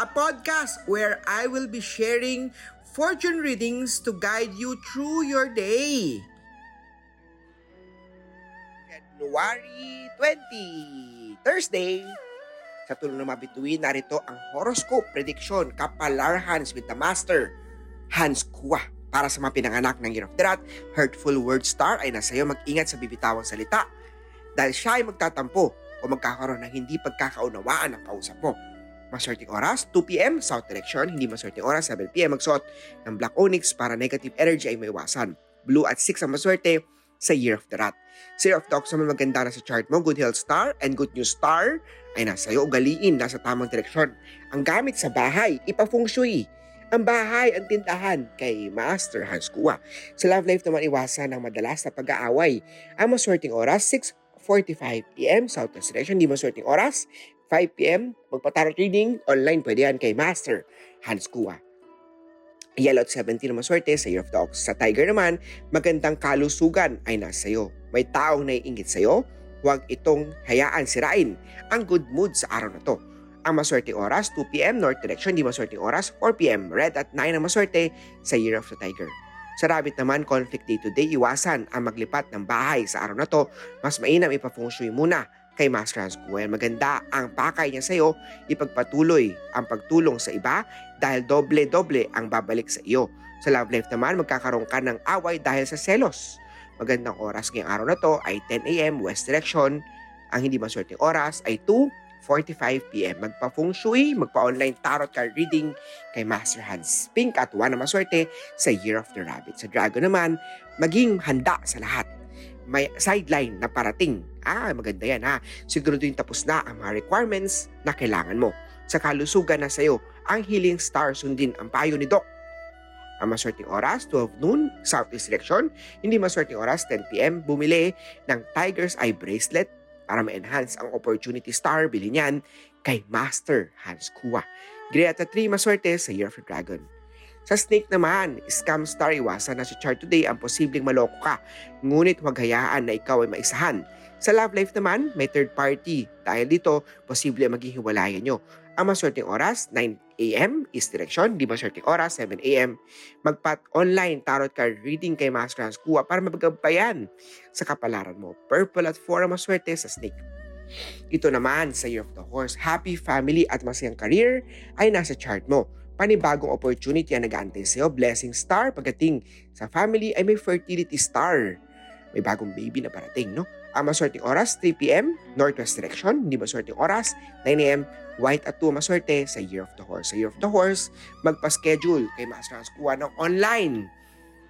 a podcast where I will be sharing fortune readings to guide you through your day. January 20, Thursday. Sa tulong ng mabituin, narito ang horoscope prediction, Kapalar Hans with the Master, Hans Kua. Para sa mga pinanganak ng Year of the Rat, Hurtful Word Star ay nasa iyo mag-ingat sa bibitawang salita dahil siya ay magtatampo o magkakaroon ng hindi pagkakaunawaan ng kausap mo. Maswerteng oras, 2pm, south direction. Hindi maswerteng oras, 7pm. Magsuot ng black onyx para negative energy ay maiwasan. Blue at 6 ang maswerte sa Year of the Rat. Sa Year of the Ox naman maganda na sa chart mo, Good Health Star and Good News Star ay nasa iyo, ugaliin, nasa tamang direksyon. Ang gamit sa bahay, ipa-feng shui. Ang bahay, ang tindahan kay Master Hans Kua. Sa love life naman iwasan ng madalas na pag-aaway. Ang maswerteng oras, 6.45pm, Southwest Direction. Di maswerteng oras, 5pm. Magpa-tarot reading, online pwede yan kay Master Hans Kua. Yellow at 17 na maswerte sa Year of the Ox. Sa Tiger naman, magandang kalusugan ay nasa iyo. May taong naiingit sa iyo, huwag itong hayaan sirain ang good mood sa araw na to. Ang maswerte oras, 2pm, North Direction, di maswerte oras, 4pm, Red at 9 ang maswerte sa Year of the Tiger. Sa rabbit naman, conflict day to day, iwasan ang maglipat ng bahay sa araw na to. Mas mainam ipafeng shui muna kay Master Hans Kuya. Maganda ang pakay niya sa iyo, ipagpatuloy ang pagtulong sa iba dahil doble-doble ang babalik sa iyo. Sa love life naman, magkakaroon ka ng away dahil sa selos. Magandang oras ngayong araw na to ay 10 a.m. West Direction. Ang hindi maswerteng oras ay 2.45pm. Magpa-feng shui, magpa-online tarot card reading kay Master Hans Pink at 1 na maswerte sa Year of the Rabbit. Sa Dragon naman, maging handa sa lahat may sideline na parating. Ah, maganda yan ha. Siguraduhin tapos na ang mga requirements na kailangan mo. Sa kalusugan na sa'yo, ang healing star sundin ang payo ni Doc. Ang maswerteng oras, 12 noon, southeast direction. Hindi maswerteng oras, 10pm. Bumili ng Tiger's Eye Bracelet para ma-enhance ang opportunity star. Bili niyan kay Master Hans Kua. Gray at 3 maswerte sa Year of the Dragon. Sa snake naman, scam star iwasan na sa chart today ang posibleng maloko ka, ngunit huwag hayaan na ikaw ay maisahan. Sa love life naman, may third party. Dahil dito, posible maging hiwalayan nyo. Ang maswerteng oras, 9 a.m. East Direction. Di maswerteng oras, 7 a.m. Magpat online tarot card reading kay Master Hans Kua para mabagabayan sa kapalaran mo. Purple at 4 ang maswerte sa snake. Ito naman sa Year of the Horse, happy family at masayang career ay nasa chart mo panibagong opportunity ang nag-aantay sa'yo. Blessing star pagdating sa family ay may fertility star. May bagong baby na parating, no? Ang maswerteng oras, 3pm, northwest direction. Hindi maswerteng oras, 9am, white at 2 maswerte sa Year of the Horse. Sa Year of the Horse, magpa-schedule kay Master Hans kuha ng online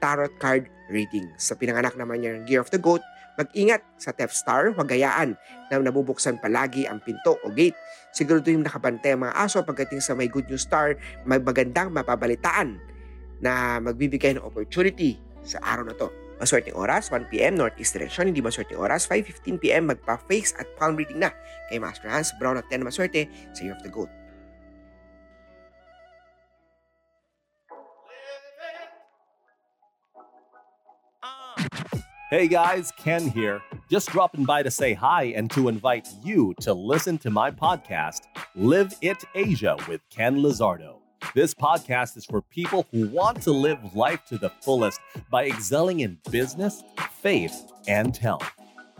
tarot card reading. Sa pinanganak naman niya ng Year of the Goat, Mag-ingat sa Theft Star, huwag gayaan na nabubuksan palagi ang pinto o gate. Siguraduhin nakabantay ang mga aso pagdating sa may good news star, may magandang mapabalitaan na magbibigay ng opportunity sa araw na to. Maswerteng oras, 1pm, Northeast Direction. Hindi maswerteng oras, 5.15pm, magpa-face at palm reading na kay Master Hans. Brown at 10 maswerte sa Year of the Goat. Hey guys, Ken here. Just dropping by to say hi and to invite you to listen to my podcast, Live It Asia with Ken Lizardo. This podcast is for people who want to live life to the fullest by excelling in business, faith, and health.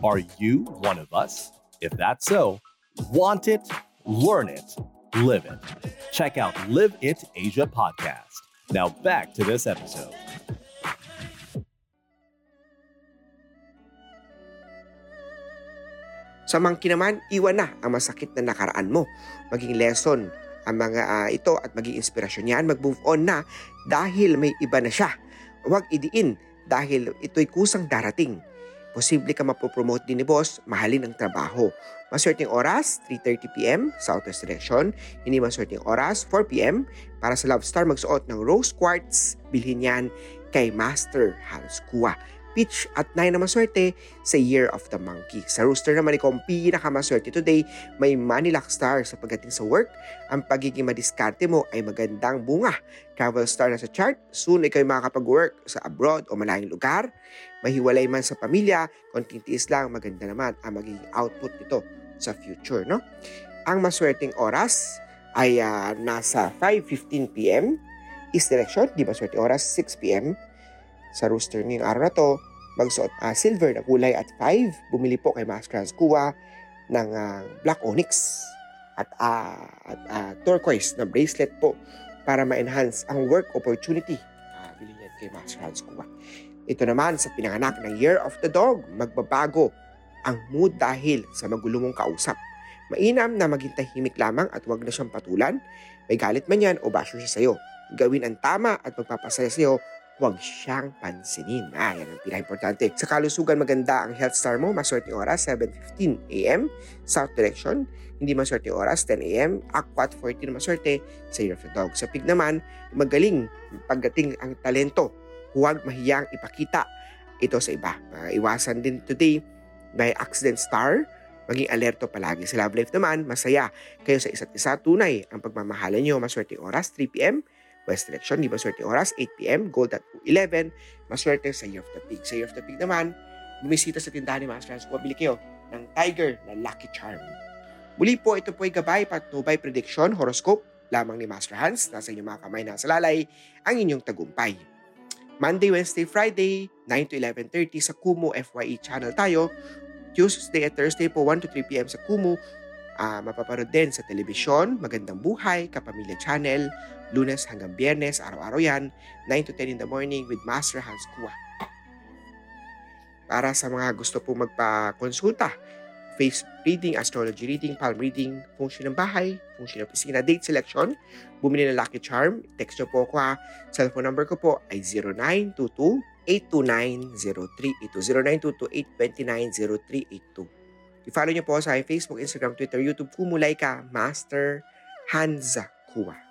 Are you one of us? If that's so, want it, learn it, live it. Check out Live It Asia podcast. Now back to this episode. Sa mangki naman, iwan na ang masakit na nakaraan mo. Maging lesson ang mga uh, ito at maging inspirasyon yan. Mag-move on na dahil may iba na siya. Huwag idiin dahil ito'y kusang darating. Posible ka mapopromote din ni boss, mahalin ang trabaho. Maswerteng oras, 3.30pm, Southwest Direction. Hindi maswerteng oras, 4pm. Para sa Love Star, magsuot ng rose quartz. Bilhin yan kay Master Hans Kua. Pitch at 9 na maswerte sa Year of the Monkey. Sa Rooster naman, ikaw ang pinakamaswerte today. May Money Luck Star sa pagdating sa work. Ang pagiging madiskarte mo ay magandang bunga. Travel Star na sa chart. Soon, ikaw ay makakapag-work sa abroad o malayong lugar. Mahiwalay man sa pamilya, konting tiis lang, maganda naman ang magiging output nito sa future. No? Ang maswerteng oras ay uh, nasa 5.15pm. East direction, di ba swerte oras, 6pm sa rooster ngayong araw na to, magsuot uh, silver na kulay at 5. Bumili po kay Master Hans Kua ng uh, black onyx at, uh, at uh, turquoise na bracelet po para ma-enhance ang work opportunity. Uh, bilhin yan kay Master Hans Kua. Ito naman sa pinanganak ng Year of the Dog, magbabago ang mood dahil sa magulo kausap. Mainam na maging tahimik lamang at huwag na siyang patulan. May galit man yan o basyo siya sa'yo. Gawin ang tama at magpapasaya sa'yo huwag siyang pansinin. Ah, yan ang pinaka-importante. Sa kalusugan, maganda ang health star mo. Maswerte oras, 7.15 a.m. South direction. Hindi maswerte oras, 10 a.m. Aquat 14 na maswerte sa Year of the Dog. Sa pig naman, magaling pagdating ang talento. Huwag mahiyang ipakita ito sa iba. Uh, iwasan din today may accident star. Maging alerto palagi. Sa love life naman, masaya kayo sa isa't isa. Tunay ang pagmamahalan nyo. Maswerte oras, 3 p.m. West Direction, di maswerte oras, 8pm, gold at 11, maswerte sa Year of the Pig. Sa Year of the Pig naman, bumisita sa tindahan ni Master Hans, bili kayo ng Tiger na Lucky Charm. Muli po, ito po ay gabay patnubay prediction, horoscope, lamang ni Master Hans. Nasa inyong mga kamay na sa lalay, ang inyong tagumpay. Monday, Wednesday, Friday, 9 to 11.30 sa Kumu FYE channel tayo. Tuesday at Thursday po, 1 to 3 p.m. sa Kumu. Uh, mapaparod din sa telebisyon, Magandang Buhay, Kapamilya Channel, lunes hanggang biyernes, araw-araw yan, 9 to 10 in the morning with Master Hans Kua. Para sa mga gusto po magpa-konsulta, face reading, astrology reading, palm reading, function ng bahay, function ng opisina, date selection, bumili ng Lucky Charm, text nyo po ako ha. Cellphone number ko po ay 0922 829-0382. 0922-829-0382. I-follow nyo po sa Facebook, Instagram, Twitter, YouTube, Kumulay ka, Master Hanza Kua.